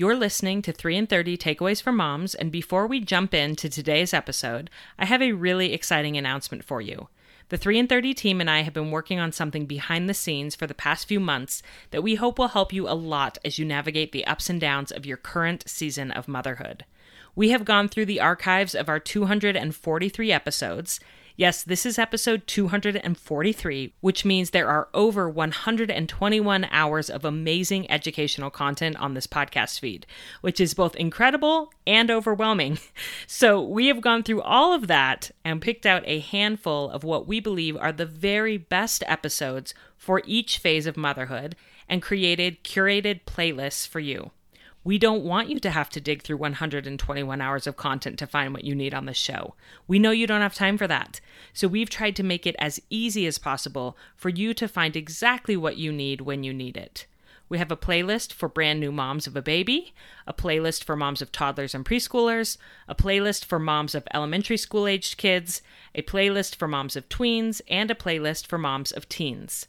You're listening to 3 in 30 Takeaways for Moms, and before we jump into today's episode, I have a really exciting announcement for you. The 3 in 30 team and I have been working on something behind the scenes for the past few months that we hope will help you a lot as you navigate the ups and downs of your current season of motherhood. We have gone through the archives of our 243 episodes Yes, this is episode 243, which means there are over 121 hours of amazing educational content on this podcast feed, which is both incredible and overwhelming. So, we have gone through all of that and picked out a handful of what we believe are the very best episodes for each phase of motherhood and created curated playlists for you. We don't want you to have to dig through 121 hours of content to find what you need on the show. We know you don't have time for that. So we've tried to make it as easy as possible for you to find exactly what you need when you need it. We have a playlist for brand new moms of a baby, a playlist for moms of toddlers and preschoolers, a playlist for moms of elementary school aged kids, a playlist for moms of tweens, and a playlist for moms of teens.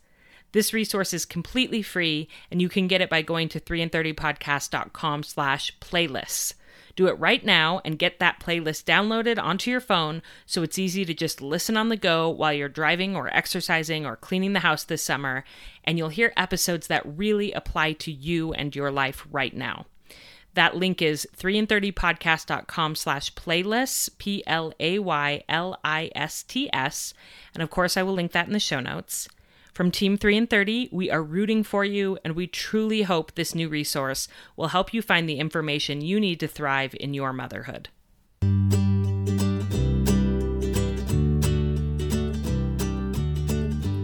This resource is completely free, and you can get it by going to 3in30podcast.com slash playlists. Do it right now and get that playlist downloaded onto your phone so it's easy to just listen on the go while you're driving or exercising or cleaning the house this summer, and you'll hear episodes that really apply to you and your life right now. That link is 3in30podcast.com slash playlists, P L A Y L I S T S. And of course, I will link that in the show notes. From Team 3 in 30, we are rooting for you, and we truly hope this new resource will help you find the information you need to thrive in your motherhood.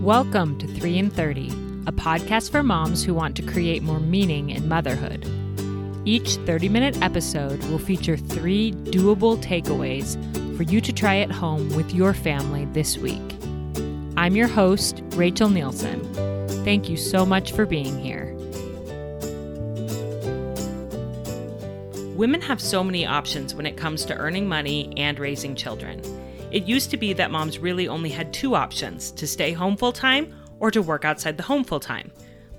Welcome to 3 in 30, a podcast for moms who want to create more meaning in motherhood. Each 30 minute episode will feature three doable takeaways for you to try at home with your family this week. I'm your host, Rachel Nielsen. Thank you so much for being here. Women have so many options when it comes to earning money and raising children. It used to be that moms really only had two options to stay home full time or to work outside the home full time.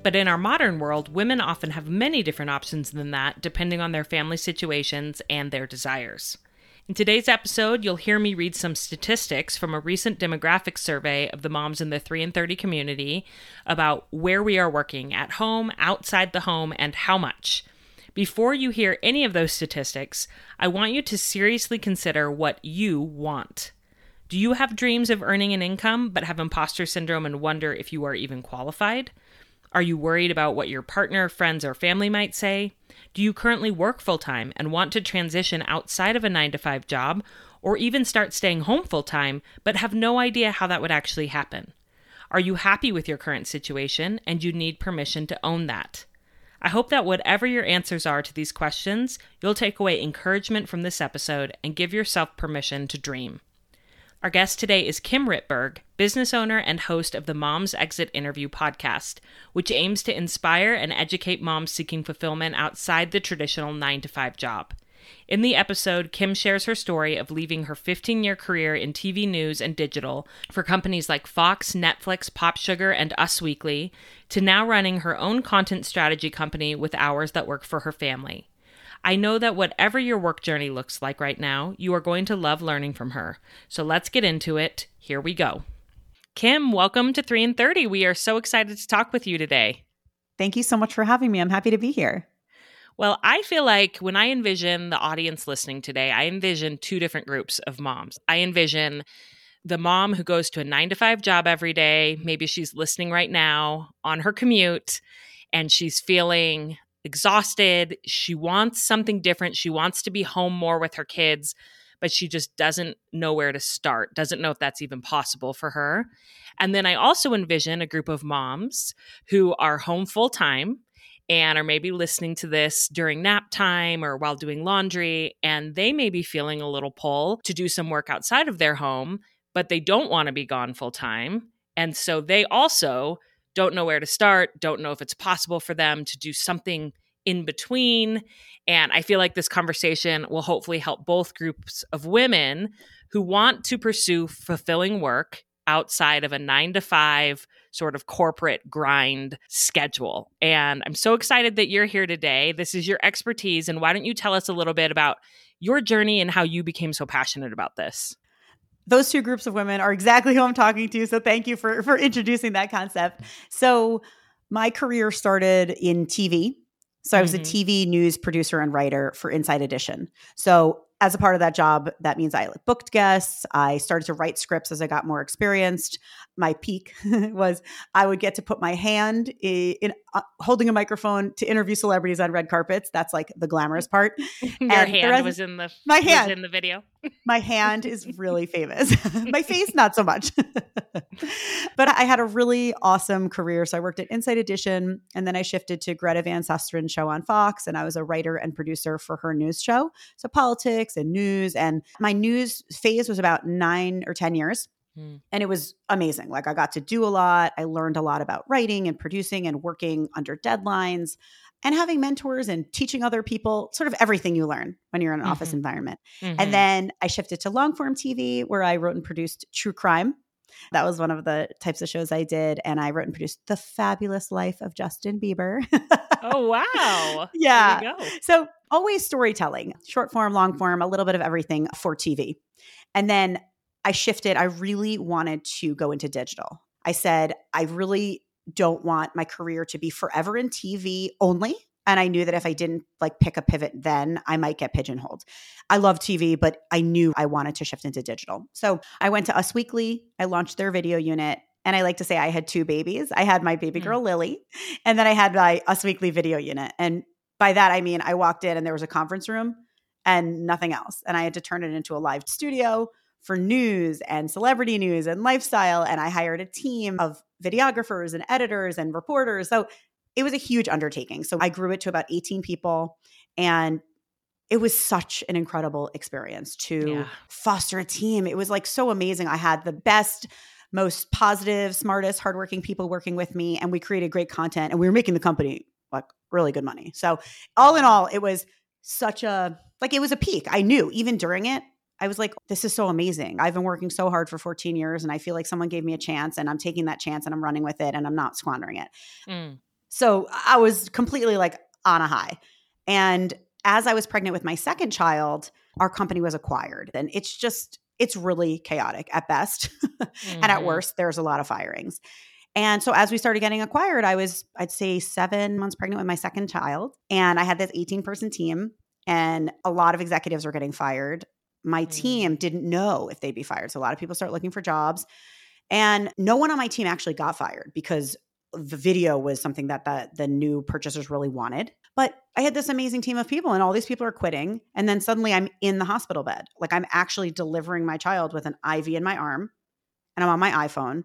But in our modern world, women often have many different options than that, depending on their family situations and their desires. In today's episode, you'll hear me read some statistics from a recent demographic survey of the moms in the 3 in 30 community about where we are working at home, outside the home, and how much. Before you hear any of those statistics, I want you to seriously consider what you want. Do you have dreams of earning an income but have imposter syndrome and wonder if you are even qualified? Are you worried about what your partner, friends, or family might say? Do you currently work full time and want to transition outside of a 9 to 5 job or even start staying home full time but have no idea how that would actually happen? Are you happy with your current situation and you need permission to own that? I hope that whatever your answers are to these questions, you'll take away encouragement from this episode and give yourself permission to dream. Our guest today is Kim Rittberg, business owner and host of the Moms Exit Interview podcast, which aims to inspire and educate moms seeking fulfillment outside the traditional 9 to 5 job. In the episode, Kim shares her story of leaving her 15 year career in TV news and digital for companies like Fox, Netflix, Pop Sugar, and Us Weekly, to now running her own content strategy company with hours that work for her family. I know that whatever your work journey looks like right now, you are going to love learning from her. So let's get into it. Here we go. Kim, welcome to 3 in 30. We are so excited to talk with you today. Thank you so much for having me. I'm happy to be here. Well, I feel like when I envision the audience listening today, I envision two different groups of moms. I envision the mom who goes to a nine to five job every day. Maybe she's listening right now on her commute and she's feeling exhausted. She wants something different. She wants to be home more with her kids, but she just doesn't know where to start, doesn't know if that's even possible for her. And then I also envision a group of moms who are home full time and are maybe listening to this during nap time or while doing laundry, and they may be feeling a little pull to do some work outside of their home, but they don't want to be gone full time. And so they also don't know where to start, don't know if it's possible for them to do something in between. And I feel like this conversation will hopefully help both groups of women who want to pursue fulfilling work outside of a nine to five sort of corporate grind schedule. And I'm so excited that you're here today. This is your expertise. And why don't you tell us a little bit about your journey and how you became so passionate about this? Those two groups of women are exactly who I'm talking to. So thank you for, for introducing that concept. So, my career started in TV. So I was mm-hmm. a TV news producer and writer for Inside Edition. So as a part of that job, that means I booked guests. I started to write scripts as I got more experienced. My peak was I would get to put my hand in, in uh, holding a microphone to interview celebrities on red carpets. That's like the glamorous part. Your and hand rest, was in the my hand in the video. my hand is really famous. my face, not so much. but I had a really awesome career. So I worked at Inside Edition, and then I shifted to Greta Van Susteren show on Fox, and I was a writer and producer for her news show. So politics and news, and my news phase was about nine or ten years. Hmm. And it was amazing. Like, I got to do a lot. I learned a lot about writing and producing and working under deadlines and having mentors and teaching other people sort of everything you learn when you're in an mm-hmm. office environment. Mm-hmm. And then I shifted to long form TV where I wrote and produced true crime. That was one of the types of shows I did. And I wrote and produced The Fabulous Life of Justin Bieber. oh, wow. yeah. So always storytelling, short form, long form, a little bit of everything for TV. And then I shifted. I really wanted to go into digital. I said, I really don't want my career to be forever in TV only. And I knew that if I didn't like pick a pivot then, I might get pigeonholed. I love TV, but I knew I wanted to shift into digital. So I went to Us Weekly. I launched their video unit. And I like to say I had two babies. I had my baby hmm. girl, mm. Lily, and then I had my Us Weekly video unit. And by that, I mean, I walked in and there was a conference room and nothing else. And I had to turn it into a live studio for news and celebrity news and lifestyle. And I hired a team of videographers and editors and reporters. So it was a huge undertaking. So I grew it to about 18 people. And it was such an incredible experience to yeah. foster a team. It was like so amazing. I had the best, most positive, smartest, hardworking people working with me, and we created great content and we were making the company like really good money. So, all in all, it was such a like it was a peak. I knew even during it, I was like, this is so amazing. I've been working so hard for 14 years and I feel like someone gave me a chance and I'm taking that chance and I'm running with it and I'm not squandering it. Mm. So I was completely like on a high. And as I was pregnant with my second child, our company was acquired. And it's just, it's really chaotic at best. mm-hmm. And at mm-hmm. worst, there's a lot of firings. And so as we started getting acquired, I was, I'd say, seven months pregnant with my second child. And I had this 18 person team, and a lot of executives were getting fired my mm. team didn't know if they'd be fired. So a lot of people start looking for jobs. And no one on my team actually got fired because the video was something that the, the new purchasers really wanted. But I had this amazing team of people, and all these people are quitting. And then suddenly I'm in the hospital bed. Like I'm actually delivering my child with an IV in my arm, and I'm on my iPhone,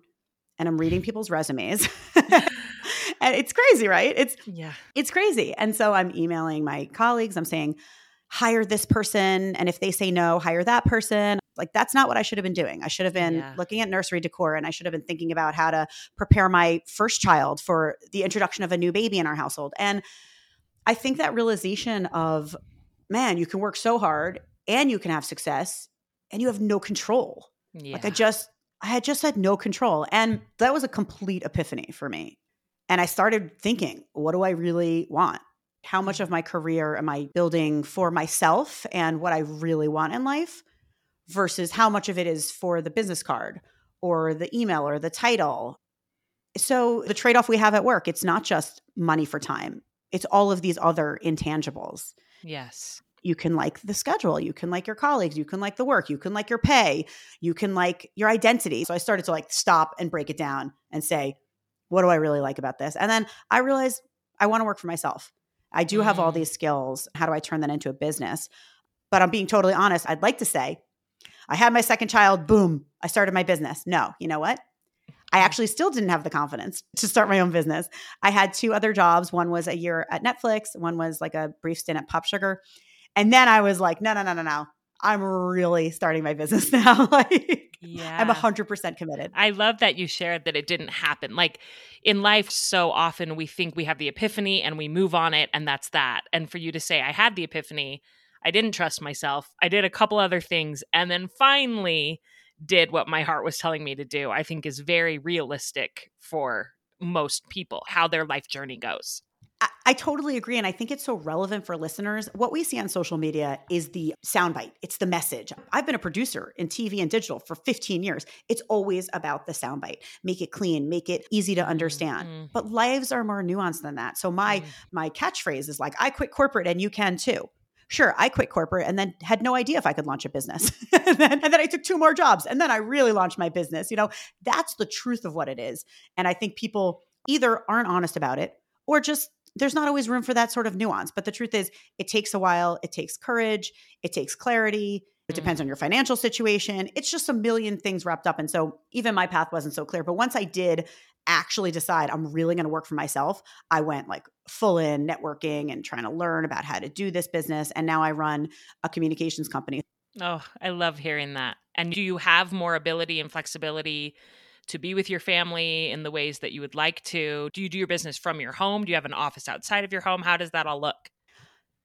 and I'm reading people's resumes. and it's crazy, right? It's yeah, it's crazy. And so I'm emailing my colleagues. I'm saying, hire this person. And if they say no, hire that person. Like, that's not what I should have been doing. I should have been yeah. looking at nursery decor and I should have been thinking about how to prepare my first child for the introduction of a new baby in our household. And I think that realization of, man, you can work so hard and you can have success and you have no control. Yeah. Like, I just, I had just had no control. And that was a complete epiphany for me. And I started thinking, what do I really want? How much of my career am I building for myself and what I really want in life versus how much of it is for the business card or the email or the title. So, the trade off we have at work, it's not just money for time, it's all of these other intangibles. Yes. You can like the schedule, you can like your colleagues, you can like the work, you can like your pay, you can like your identity. So, I started to like stop and break it down and say, what do I really like about this? And then I realized I want to work for myself. I do have all mm. these skills. How do I turn that into a business? But I'm being totally honest. I'd like to say, I had my second child, boom, I started my business. No, you know what? I mm. actually still didn't have the confidence to start my own business. I had two other jobs. One was a year at Netflix, one was like a brief stint at Pop Sugar. And then I was like, no, no, no, no, no. I'm really starting my business now. like, yeah. I'm 100% committed. I love that you shared that it didn't happen. Like in life, so often we think we have the epiphany and we move on it, and that's that. And for you to say, I had the epiphany, I didn't trust myself, I did a couple other things, and then finally, did what my heart was telling me to do, I think is very realistic for most people, how their life journey goes. I, totally agree. And I think it's so relevant for listeners. What we see on social media is the soundbite, it's the message. I've been a producer in TV and digital for 15 years. It's always about the soundbite. Make it clean, make it easy to understand. Mm-hmm. But lives are more nuanced than that. So my mm-hmm. my catchphrase is like, I quit corporate and you can too sure, I quit corporate and then had no idea if I could launch a business. and, then, and, then, I took two more jobs and then I really launched my business. You know, that's the truth of what it is. And I think people either aren't honest about it or just there's not always room for that sort of nuance. But the truth is, it takes a while, it takes courage, it takes clarity. It depends on mm-hmm. your financial situation. It's just a million things wrapped up. And so even my path wasn't so clear. But once I did actually decide I'm really going to work for myself, I went like full in networking and trying to learn about how to do this business. And now I run a communications company. Oh, I love hearing that. And do you have more ability and flexibility to be with your family in the ways that you would like to? Do you do your business from your home? Do you have an office outside of your home? How does that all look?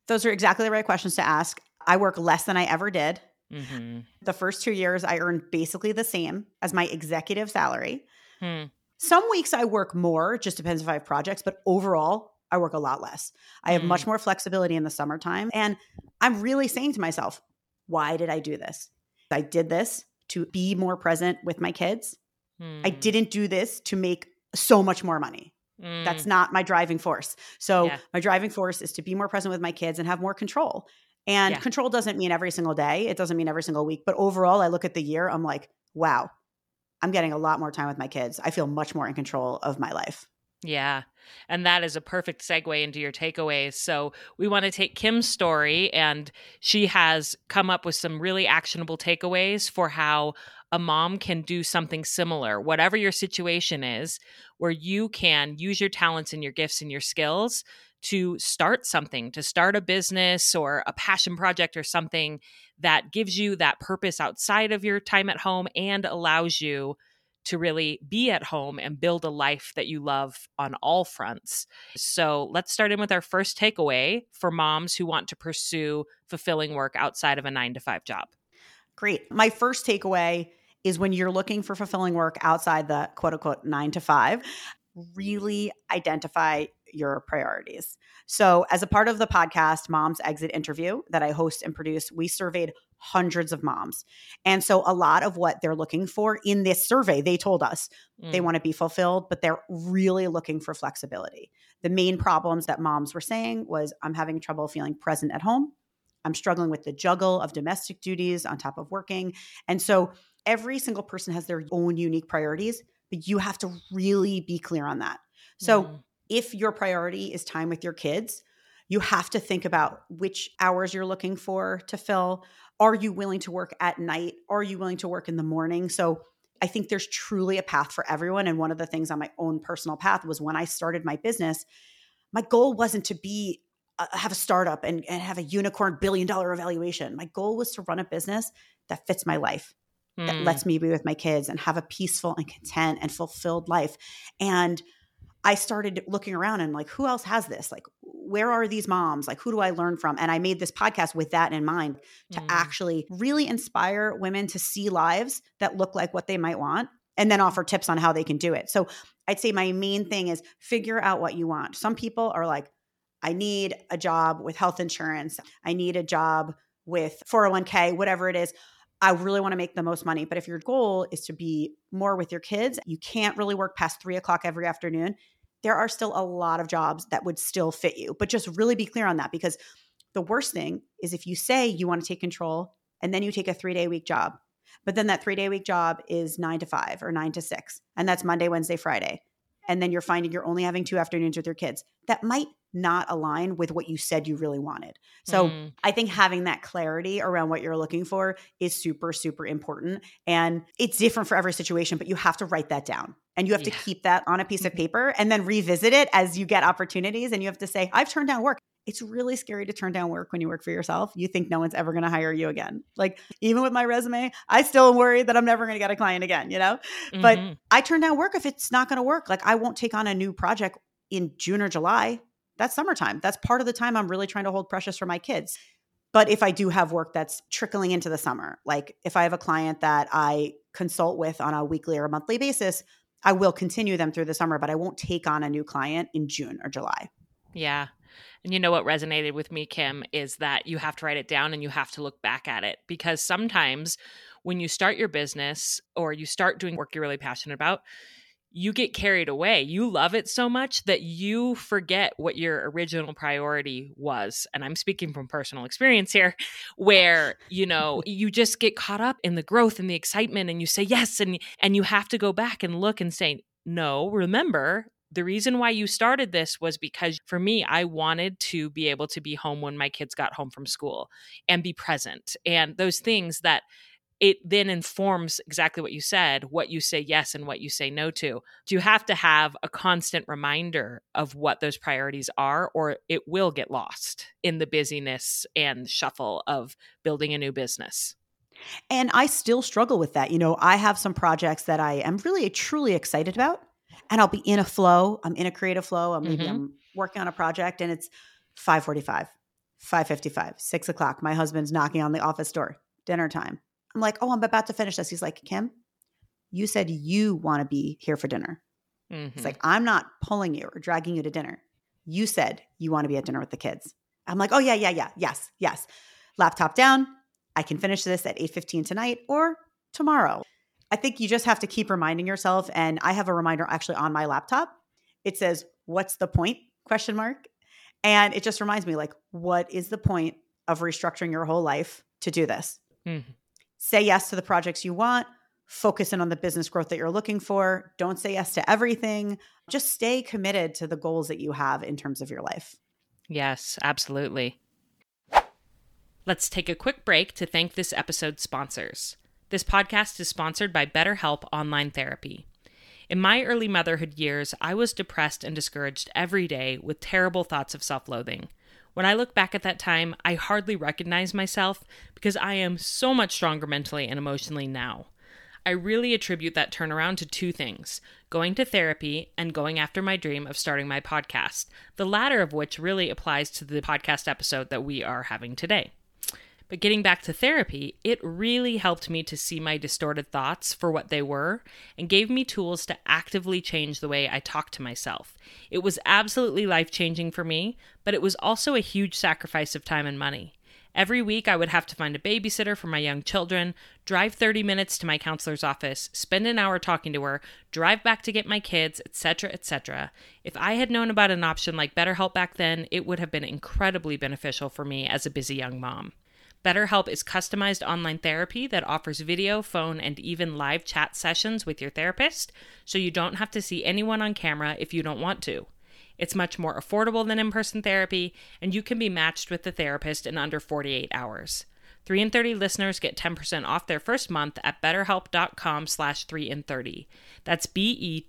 Those are exactly the right questions to ask. I work less than I ever did. Mm-hmm. The first two years, I earned basically the same as my executive salary. Hmm. Some weeks I work more, just depends if I have projects, but overall, I work a lot less. I have mm. much more flexibility in the summertime. And I'm really saying to myself, why did I do this? I did this to be more present with my kids. Mm. I didn't do this to make so much more money. Mm. That's not my driving force. So, yeah. my driving force is to be more present with my kids and have more control. And yeah. control doesn't mean every single day, it doesn't mean every single week. But overall, I look at the year, I'm like, wow, I'm getting a lot more time with my kids. I feel much more in control of my life. Yeah. And that is a perfect segue into your takeaways. So, we want to take Kim's story, and she has come up with some really actionable takeaways for how a mom can do something similar, whatever your situation is, where you can use your talents and your gifts and your skills to start something, to start a business or a passion project or something that gives you that purpose outside of your time at home and allows you to really be at home and build a life that you love on all fronts. So let's start in with our first takeaway for moms who want to pursue fulfilling work outside of a nine to five job. Great. My first takeaway is when you're looking for fulfilling work outside the quote unquote nine to five, really identify your priorities. So, as a part of the podcast, Mom's Exit Interview that I host and produce, we surveyed hundreds of moms. And so, a lot of what they're looking for in this survey, they told us mm. they want to be fulfilled, but they're really looking for flexibility. The main problems that moms were saying was I'm having trouble feeling present at home. I'm struggling with the juggle of domestic duties on top of working. And so, every single person has their own unique priorities, but you have to really be clear on that. So, mm if your priority is time with your kids, you have to think about which hours you're looking for to fill. Are you willing to work at night? Are you willing to work in the morning? So I think there's truly a path for everyone. And one of the things on my own personal path was when I started my business, my goal wasn't to be uh, have a startup and, and have a unicorn billion dollar evaluation. My goal was to run a business that fits my life, mm. that lets me be with my kids and have a peaceful and content and fulfilled life. And I started looking around and like, who else has this? Like, where are these moms? Like, who do I learn from? And I made this podcast with that in mind to mm. actually really inspire women to see lives that look like what they might want and then offer tips on how they can do it. So I'd say my main thing is figure out what you want. Some people are like, I need a job with health insurance, I need a job with 401k, whatever it is. I really want to make the most money. But if your goal is to be more with your kids, you can't really work past three o'clock every afternoon. There are still a lot of jobs that would still fit you, but just really be clear on that because the worst thing is if you say you want to take control and then you take a three day week job, but then that three day week job is nine to five or nine to six, and that's Monday, Wednesday, Friday. And then you're finding you're only having two afternoons with your kids. That might not align with what you said you really wanted. So mm. I think having that clarity around what you're looking for is super, super important. And it's different for every situation, but you have to write that down. And you have yeah. to keep that on a piece of mm-hmm. paper and then revisit it as you get opportunities. And you have to say, I've turned down work. It's really scary to turn down work when you work for yourself. You think no one's ever going to hire you again. Like, even with my resume, I still am worried that I'm never going to get a client again, you know? Mm-hmm. But I turn down work if it's not going to work. Like, I won't take on a new project in June or July that's summertime. That's part of the time I'm really trying to hold precious for my kids. But if I do have work that's trickling into the summer, like if I have a client that I consult with on a weekly or a monthly basis, I will continue them through the summer, but I won't take on a new client in June or July. Yeah. And you know what resonated with me, Kim, is that you have to write it down and you have to look back at it because sometimes when you start your business or you start doing work you're really passionate about, you get carried away. You love it so much that you forget what your original priority was. And I'm speaking from personal experience here, where, you know, you just get caught up in the growth and the excitement and you say yes and and you have to go back and look and say, "No, remember, the reason why you started this was because for me, I wanted to be able to be home when my kids got home from school and be present. And those things that it then informs exactly what you said, what you say yes and what you say no to. Do you have to have a constant reminder of what those priorities are, or it will get lost in the busyness and shuffle of building a new business. And I still struggle with that. You know, I have some projects that I am really truly excited about, and I'll be in a flow. I'm in a creative flow. I'm maybe mm-hmm. I'm working on a project, and it's 5:45, 5:55, six o'clock. My husband's knocking on the office door. Dinner time I'm like, oh, I'm about to finish this. He's like, Kim, you said you want to be here for dinner. Mm-hmm. It's like, I'm not pulling you or dragging you to dinner. You said you want to be at dinner with the kids. I'm like, oh yeah, yeah, yeah, yes, yes. Laptop down. I can finish this at 8:15 tonight or tomorrow. I think you just have to keep reminding yourself. And I have a reminder actually on my laptop. It says, "What's the point?" question mark, and it just reminds me like, what is the point of restructuring your whole life to do this? Mm-hmm say yes to the projects you want, focus in on the business growth that you're looking for. Don't say yes to everything. Just stay committed to the goals that you have in terms of your life. Yes, absolutely. Let's take a quick break to thank this episode's sponsors. This podcast is sponsored by BetterHelp Online Therapy. In my early motherhood years, I was depressed and discouraged every day with terrible thoughts of self loathing. When I look back at that time, I hardly recognize myself because I am so much stronger mentally and emotionally now. I really attribute that turnaround to two things going to therapy and going after my dream of starting my podcast, the latter of which really applies to the podcast episode that we are having today. But getting back to therapy, it really helped me to see my distorted thoughts for what they were and gave me tools to actively change the way I talk to myself. It was absolutely life changing for me, but it was also a huge sacrifice of time and money. Every week, I would have to find a babysitter for my young children, drive 30 minutes to my counselor's office, spend an hour talking to her, drive back to get my kids, etc., etc. If I had known about an option like BetterHelp back then, it would have been incredibly beneficial for me as a busy young mom. BetterHelp is customized online therapy that offers video, phone, and even live chat sessions with your therapist, so you don't have to see anyone on camera if you don't want to. It's much more affordable than in-person therapy, and you can be matched with the therapist in under 48 hours. 3 in 30 listeners get 10% off their first month at betterhelp.com slash 3 in 30. That's B-E-T-T-E-R-H-E-L-P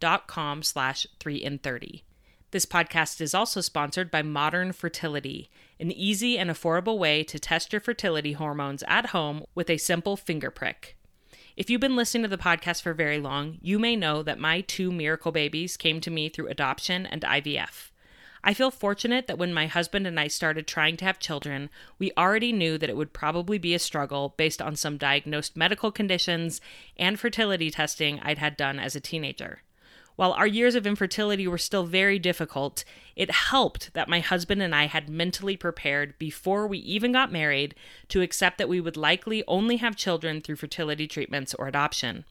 dot com slash 3 in 30. This podcast is also sponsored by Modern Fertility, an easy and affordable way to test your fertility hormones at home with a simple finger prick. If you've been listening to the podcast for very long, you may know that my two miracle babies came to me through adoption and IVF. I feel fortunate that when my husband and I started trying to have children, we already knew that it would probably be a struggle based on some diagnosed medical conditions and fertility testing I'd had done as a teenager. While our years of infertility were still very difficult, it helped that my husband and I had mentally prepared before we even got married to accept that we would likely only have children through fertility treatments or adoption.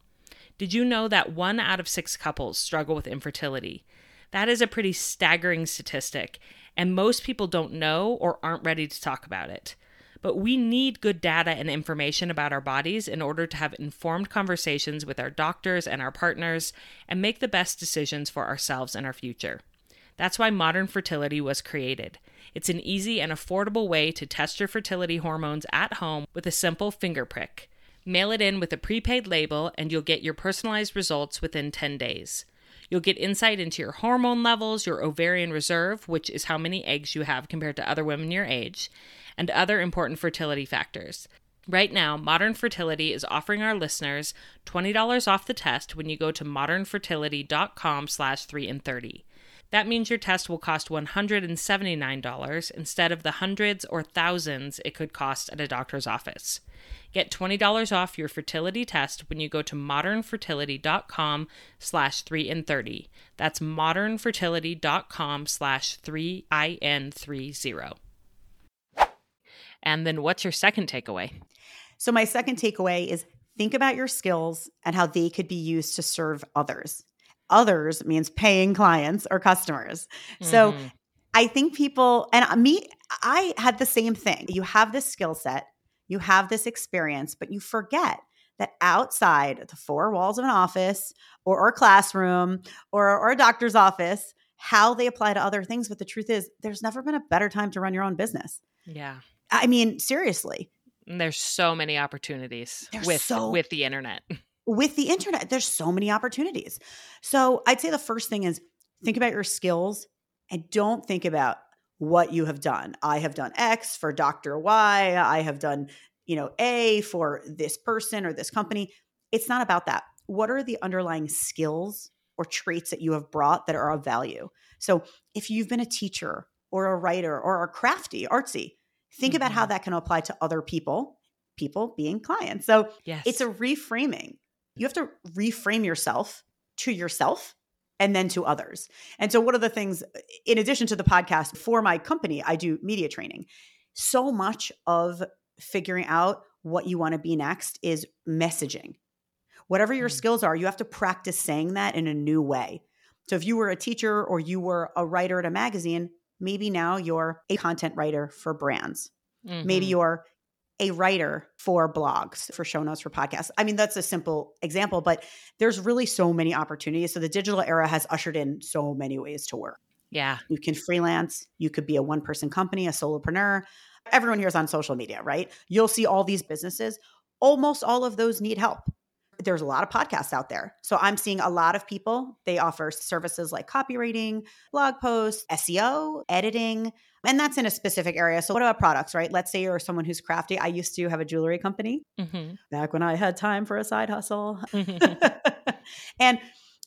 Did you know that one out of six couples struggle with infertility? That is a pretty staggering statistic, and most people don't know or aren't ready to talk about it. But we need good data and information about our bodies in order to have informed conversations with our doctors and our partners and make the best decisions for ourselves and our future. That's why modern fertility was created. It's an easy and affordable way to test your fertility hormones at home with a simple finger prick. Mail it in with a prepaid label, and you'll get your personalized results within 10 days. You'll get insight into your hormone levels, your ovarian reserve, which is how many eggs you have compared to other women your age, and other important fertility factors. Right now, Modern Fertility is offering our listeners $20 off the test when you go to modernfertility.com slash 3 in 30. That means your test will cost $179 instead of the hundreds or thousands it could cost at a doctor's office. Get $20 off your fertility test when you go to modernfertility.com slash 3 in 30. That's modernfertility.com slash 3in30. And then what's your second takeaway? So, my second takeaway is think about your skills and how they could be used to serve others. Others means paying clients or customers. Mm-hmm. So, I think people, and me, I had the same thing. You have this skill set, you have this experience, but you forget that outside the four walls of an office or, or a classroom or, or a doctor's office, how they apply to other things. But the truth is, there's never been a better time to run your own business. Yeah. I mean, seriously. There's so many opportunities there's with so, with the internet. With the internet, there's so many opportunities. So I'd say the first thing is think about your skills and don't think about what you have done. I have done X for Dr. Y. I have done, you know, A for this person or this company. It's not about that. What are the underlying skills or traits that you have brought that are of value? So if you've been a teacher or a writer or a crafty, artsy, Think mm-hmm. about how mm-hmm. that can apply to other people, people being clients. So yes. it's a reframing. You have to reframe yourself to yourself and then to others. And so, one of the things, in addition to the podcast for my company, I do media training. So much of figuring out what you want to be next is messaging. Whatever your mm. skills are, you have to practice saying that in a new way. So, if you were a teacher or you were a writer at a magazine, Maybe now you're a content writer for brands. Mm-hmm. Maybe you're a writer for blogs, for show notes, for podcasts. I mean, that's a simple example, but there's really so many opportunities. So the digital era has ushered in so many ways to work. Yeah. You can freelance, you could be a one person company, a solopreneur. Everyone here is on social media, right? You'll see all these businesses. Almost all of those need help there's a lot of podcasts out there. So I'm seeing a lot of people, they offer services like copywriting, blog posts, SEO, editing, and that's in a specific area. So what about products, right? Let's say you're someone who's crafty. I used to have a jewelry company mm-hmm. back when I had time for a side hustle. and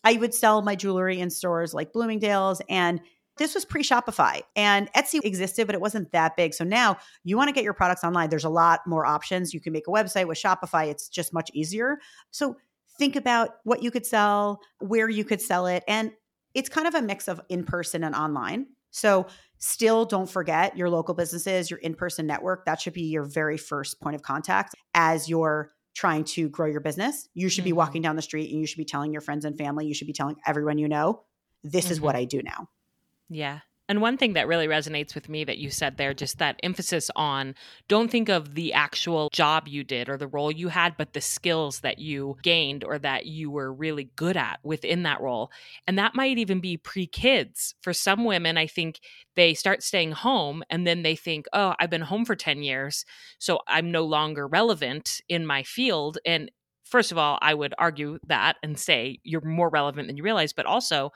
I would sell my jewelry in stores like Bloomingdale's and this was pre Shopify and Etsy existed, but it wasn't that big. So now you want to get your products online. There's a lot more options. You can make a website with Shopify, it's just much easier. So think about what you could sell, where you could sell it. And it's kind of a mix of in person and online. So still don't forget your local businesses, your in person network. That should be your very first point of contact as you're trying to grow your business. You should mm-hmm. be walking down the street and you should be telling your friends and family, you should be telling everyone you know, this mm-hmm. is what mm-hmm. I do now. Yeah. And one thing that really resonates with me that you said there, just that emphasis on don't think of the actual job you did or the role you had, but the skills that you gained or that you were really good at within that role. And that might even be pre kids. For some women, I think they start staying home and then they think, oh, I've been home for 10 years, so I'm no longer relevant in my field. And first of all, I would argue that and say you're more relevant than you realize, but also,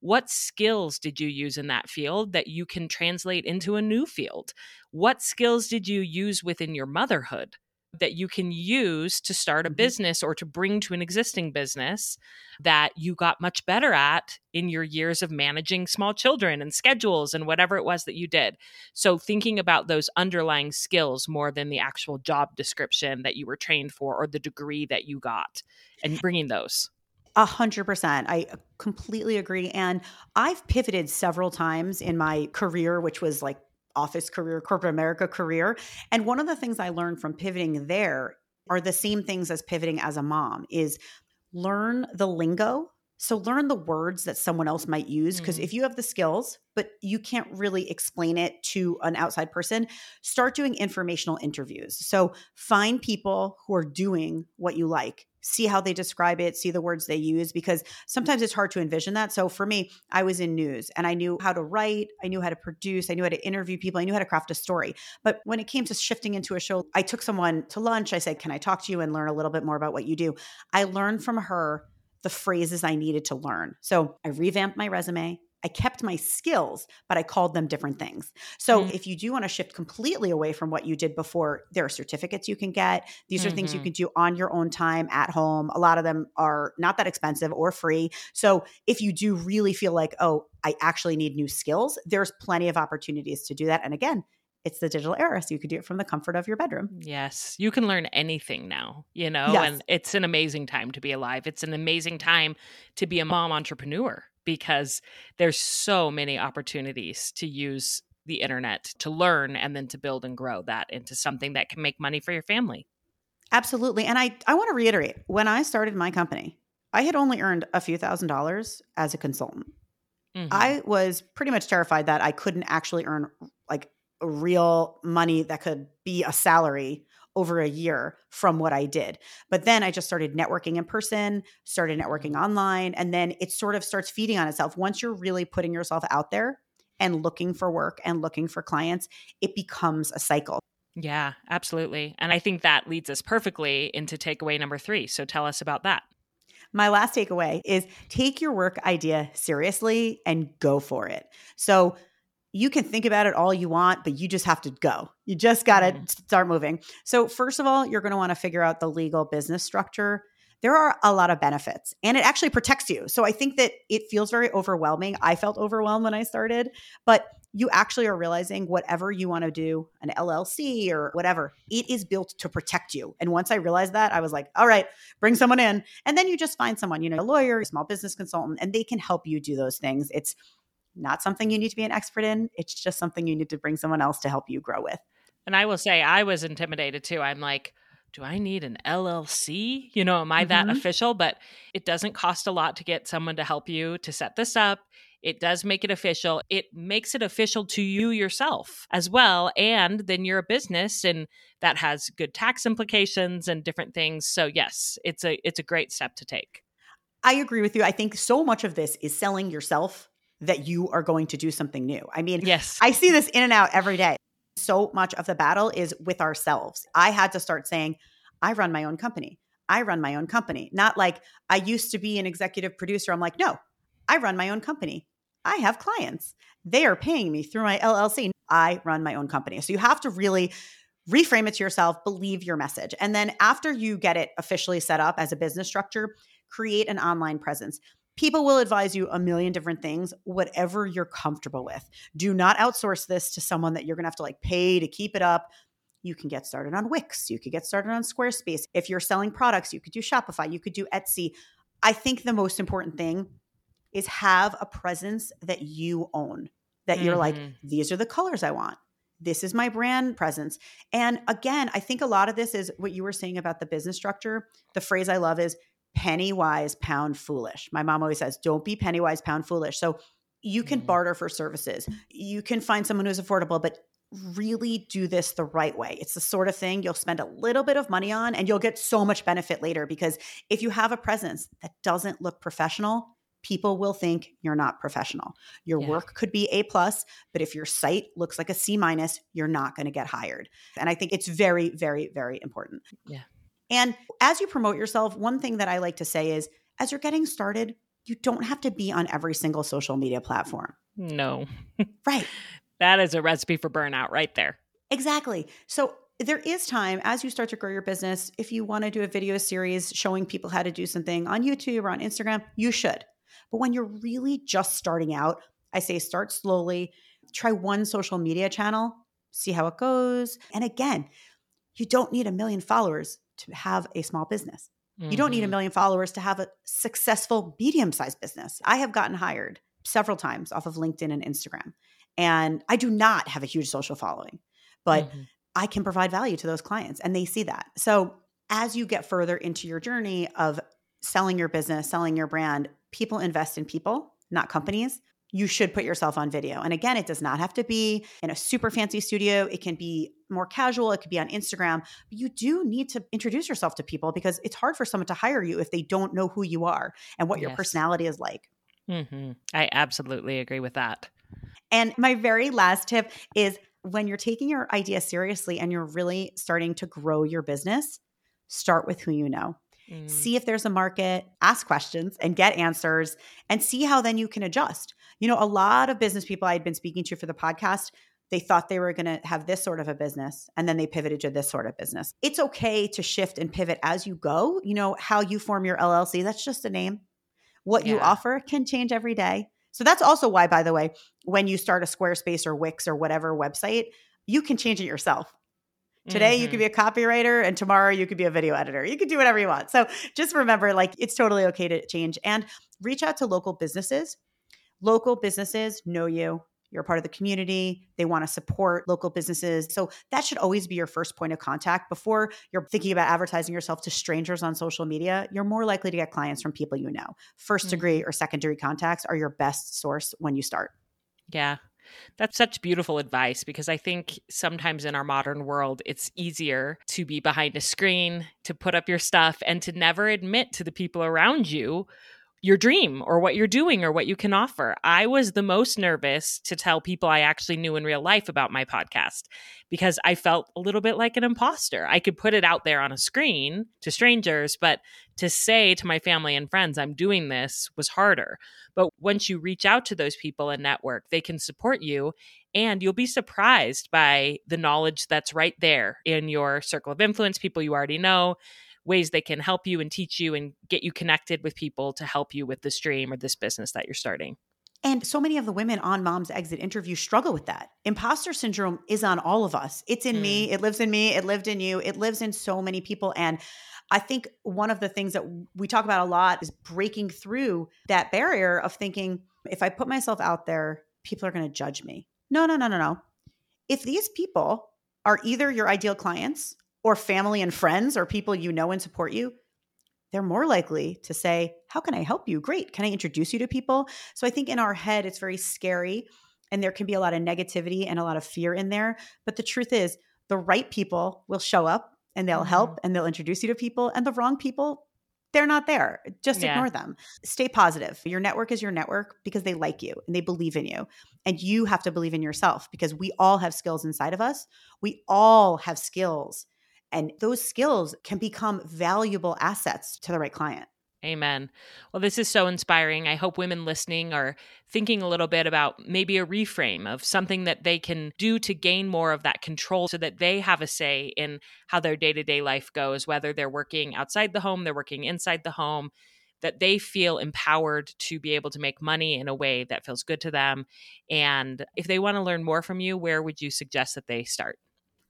what skills did you use in that field that you can translate into a new field? What skills did you use within your motherhood that you can use to start a mm-hmm. business or to bring to an existing business that you got much better at in your years of managing small children and schedules and whatever it was that you did. So, thinking about those underlying skills more than the actual job description that you were trained for or the degree that you got and bringing those. A hundred percent. I completely agree. And I've pivoted several times in my career, which was like office career, corporate America career. And one of the things I learned from pivoting there are the same things as pivoting as a mom is learn the lingo. So learn the words that someone else might use. Because mm. if you have the skills, but you can't really explain it to an outside person, start doing informational interviews. So find people who are doing what you like see how they describe it, see the words they use, because sometimes it's hard to envision that. So for me, I was in news and I knew how to write, I knew how to produce, I knew how to interview people, I knew how to craft a story. But when it came to shifting into a show, I took someone to lunch. I said, Can I talk to you and learn a little bit more about what you do? I learned from her the phrases I needed to learn. So I revamped my resume. I kept my skills, but I called them different things. So Mm. if you do want to shift completely away from what you did before, there are certificates you can get. These are things you Mhm. can do on your own time at home. A lot of them are not that expensive or free. So if you do really feel like, oh, I actually need new skills, there's plenty of opportunities to do that. And again, it's the digital era, so you could do it from the comfort of your bedroom. Yes, you can learn anything now, you know, Yes. and it's an amazing time to be alive. It's an amazing time to be a mom entrepreneur because there's so many opportunities to use the internet to learn and then to build and grow that into something that can make money for your family. Absolutely. And I, I want to reiterate when I started my company, I had only earned a few thousand dollars as a consultant. Mhm. I was pretty much terrified that I couldn't actually earn like real money that could be a salary over a year from what I did. But then I just started networking in person, started networking mm-hmm. online, and then it sort of starts feeding on itself. Once you're really putting yourself out there and looking for work and looking for clients, it becomes a cycle. Yeah, absolutely. And I think that leads us perfectly into takeaway number three. So tell us about that. My last takeaway is take your work idea seriously and go for it. So you can think about it all you want, but you just have to go. You just got to Mhm. start moving. So, first of all, you're going to want to figure out the legal business structure. There are a lot of benefits and it actually protects you. So, I think that it feels very overwhelming. I felt overwhelmed when I started, but you actually are realizing whatever you want to do, an LLC or whatever, it is built to protect you. And once I realized that, I was like, all right, bring someone in. And then you just find someone, you know, a lawyer, a small business consultant, and they can help you do those things. It's not something you need to be an expert in. It's just something you need to bring someone else to help you grow with. And I will say, I was intimidated too. I'm like, do I need an LLC? You know, am I that Mhm. official? But it doesn't cost a lot to get someone to help you to set this up. It does make it official. It makes it official to you yourself as well. And then you're a business and that has good tax implications and different things. So yes, it's a it's a great step to take. I agree with you. I think so much of this is selling yourself that you are going to do something new. I mean, Yes. I see this in and out every day. So much of the battle is with ourselves. I had to start saying, I run my own company. I run my own company. Not like I used to be an executive producer. I'm like, no, I run my own company. I have clients. They are paying me through my LLC. I run my own company. So you have to really reframe it to yourself, believe your message. And then after you get it officially set up as a business structure, create an online presence. People will advise you a million different things, whatever you're comfortable with. Do not outsource this to someone that you're going to have to like pay to keep it up. You can get started on Wix. You could get started on Squarespace. If you're selling products, you could do Shopify. You could do Etsy. I think the most important thing is have a presence that you own, that you're like, Mhm. these are the colors I want. This is my brand presence. And again, I think a lot of this is what you were saying about the business structure. The phrase I love is penny wise, pound foolish. My mom always says, don't be penny wise, pound foolish. So you can Mhm. barter for services. You can find someone who's affordable, but really do this the right way. It's the sort of thing you'll spend a little bit of money on and you'll get so much benefit later because if you have a presence that doesn't look professional, people will think you're not professional. Your Yeah. work could be A plus, but if your site looks like a C minus, you're not going to get hired. And I think it's very, very, very important. Yeah. And as you promote yourself, one thing that I like to say is as you're getting started, you don't have to be on every single social media platform. No. Right. That is a recipe for burnout right there. Exactly. So there is time as you start to grow your business. If you want to do a video series showing people how to do something on YouTube or on Instagram, you should. But when you're really just starting out, I say start slowly, try one social media channel, see how it goes. And again, you don't need a million followers to have a small business. You don't need a Mhm. million followers to have a successful medium sized business. I have gotten hired several times off of LinkedIn and Instagram. And I do not have a huge social following, but Mhm. I can provide value to those clients and they see that. So as you get further into your journey of selling your business, selling your brand, people invest in people, not companies. You should put yourself on video. And again, it does not have to be in a super fancy studio. It can be more casual. It could be on Instagram. But you do need to introduce yourself to people because it's hard for someone to hire you if they don't know who you are and what your personality is like. Mhm. I absolutely agree with that. And my very last tip is when you're taking your idea seriously and you're really starting to grow your business, start with who you know. Mm. See if there's a market, ask questions and get answers, and see how then you can adjust. You know, a lot of business people I had been speaking to for the podcast, they thought they were going to have this sort of a business and then they pivoted to this sort of business. It's okay to shift and pivot as you go. You know, how you form your LLC, that's just a name. What yeah. you offer can change every day. So that's also why, by the way, when you start a Squarespace or Wix or whatever website, you can change it yourself. Today mm-hmm. you could mm-hmm. be a copywriter and tomorrow you could be a video editor. You could do whatever you want. So just remember like it's totally okay to change and reach out to local businesses. Local businesses know you. You're a part of the community. They want to support local businesses. So that should always be your first point of contact before you're thinking about advertising yourself to strangers on social media. You're more likely to get clients from people you know. 1st degree mm-hmm. or secondary contacts are your best source when you start. Yeah, that's such beautiful advice because I think sometimes in our modern world, it's easier to be behind a screen, to put up your stuff, and to never admit to the people around you your dream or what you're doing or what you can offer. I was the most nervous to tell people I actually knew in real life about my podcast because I felt a little bit like an imposter. I could put it out there on a screen to strangers, but to say to my family and friends, I'm doing this was harder. But once you reach out to those people and network, they can support you and you'll be surprised by the knowledge that's right there in your circle of influence, people you already know ways they can help you and teach you and get you connected with people to help you with this dream or this business that you're starting. And so many of the women on Mom's Exit interview struggle with that. Imposter syndrome is on all of us. It's in mm. me, it lives in me, it lived in you, it lives in so many people. And I think one of the things that we talk about a lot is breaking through that barrier of thinking, if I put myself out there, people are going to judge me. No, no, no, no, no. If these people are either your ideal clients or family and friends or people you know and support you, they're more likely to say, How can I help you? Great. Can I introduce you to people? So I think in our head, it's very scary and there can be a lot of negativity and a lot of fear in there. But the truth is, the right people will show up and they'll mm-hmm. help and they'll introduce you to people, and the wrong people, they're not there. Just yeah. ignore them. Stay positive. Your network is your network because they like you and they believe in you. And you have to believe in yourself because we all have skills inside of us. We all have skills and those skills can become valuable assets to the right client. Amen. Well, this is so inspiring. I hope women listening are thinking a little bit about maybe a reframe of something that they can do to gain more of that control so that they have a say in how their day to day life goes, whether they're working outside the home, they're working inside the home, that they feel empowered to be able to make money in a way that feels good to them. And if they want to learn more from you, where would you suggest that they start?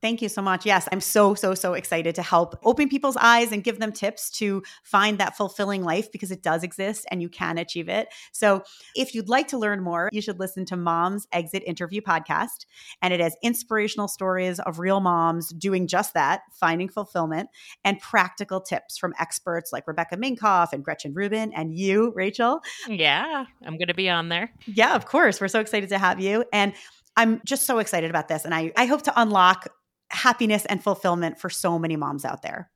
Thank you so much. Yes, I'm so, so, so excited to help open people's eyes and give them tips to find that fulfilling life because it does exist and you can achieve it. So, if you'd like to learn more, you should listen to Mom's Exit Interview Podcast. And it has inspirational stories of real moms doing just that, finding fulfillment, and practical tips from experts like Rebecca Minkoff and Gretchen Rubin and you, Rachel. Yeah, I'm going to be on there. Yeah, of course. We're so excited to have you. And I'm just so excited about this. And I, I hope to unlock happiness and fulfillment for so many moms out there.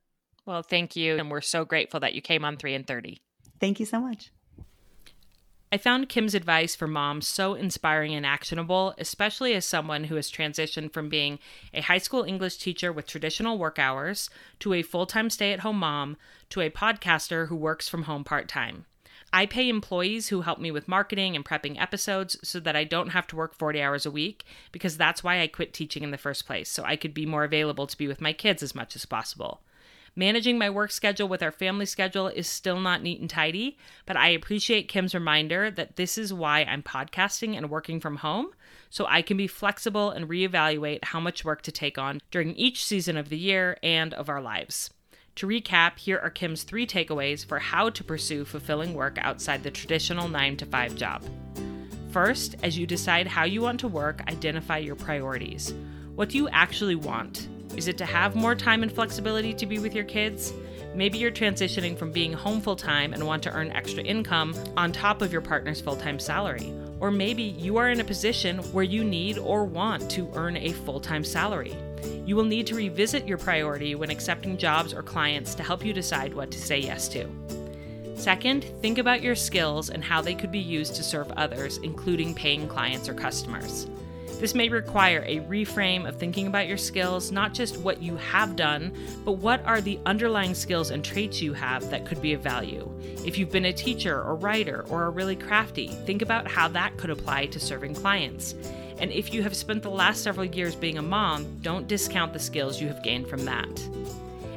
Well, thank you. And we're so grateful that you came on 3 in 30. Thank you so much. I found Kim's advice for moms so inspiring and actionable, especially as someone who has transitioned from being a high school English teacher with traditional work hours to a full time stay at home mom to a podcaster who works from home part time. I pay employees who help me with marketing and prepping episodes so that I don't have to work 40 hours a week because that's why I quit teaching in the first place, so I could be more available to be with my kids as much as possible. Managing my work schedule with our family schedule is still not neat and tidy, but I appreciate Kim's reminder that this is why I'm podcasting and working from home, so I can be flexible and reevaluate how much work to take on during each season of the year and of our lives. To recap, here are Kim's three takeaways for how to pursue fulfilling work outside the traditional 9 to 5 job. First, as you decide how you want to work, identify your priorities. What do you actually want? Is it to have more time and flexibility to be with your kids? Maybe you're transitioning from being home full time and want to earn extra income on top of your partner's full time salary. Or maybe you are in a position where you need or want to earn a full time salary. You will need to revisit your priority when accepting jobs or clients to help you decide what to say yes to. Second, think about your skills and how they could be used to serve others, including paying clients or customers. This may require a reframe of thinking about your skills, not just what you have done, but what are the underlying skills and traits you have that could be of value. If you've been a teacher or writer or are really crafty, think about how that could apply to serving clients. And if you have spent the last several years being a mom, don't discount the skills you have gained from that.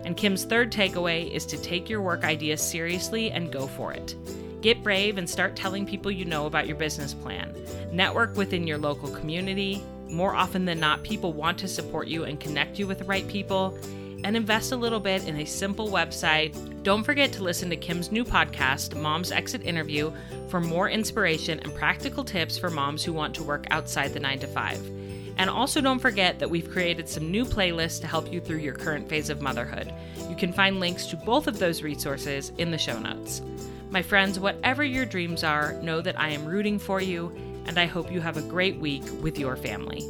And Kim's third takeaway is to take your work ideas seriously and go for it. Get brave and start telling people you know about your business plan. Network within your local community. More often than not, people want to support you and connect you with the right people. And invest a little bit in a simple website. Don't forget to listen to Kim's new podcast, Mom's Exit Interview, for more inspiration and practical tips for moms who want to work outside the 9 to 5. And also don't forget that we've created some new playlists to help you through your current phase of motherhood. You can find links to both of those resources in the show notes. My friends, whatever your dreams are, know that I am rooting for you, and I hope you have a great week with your family.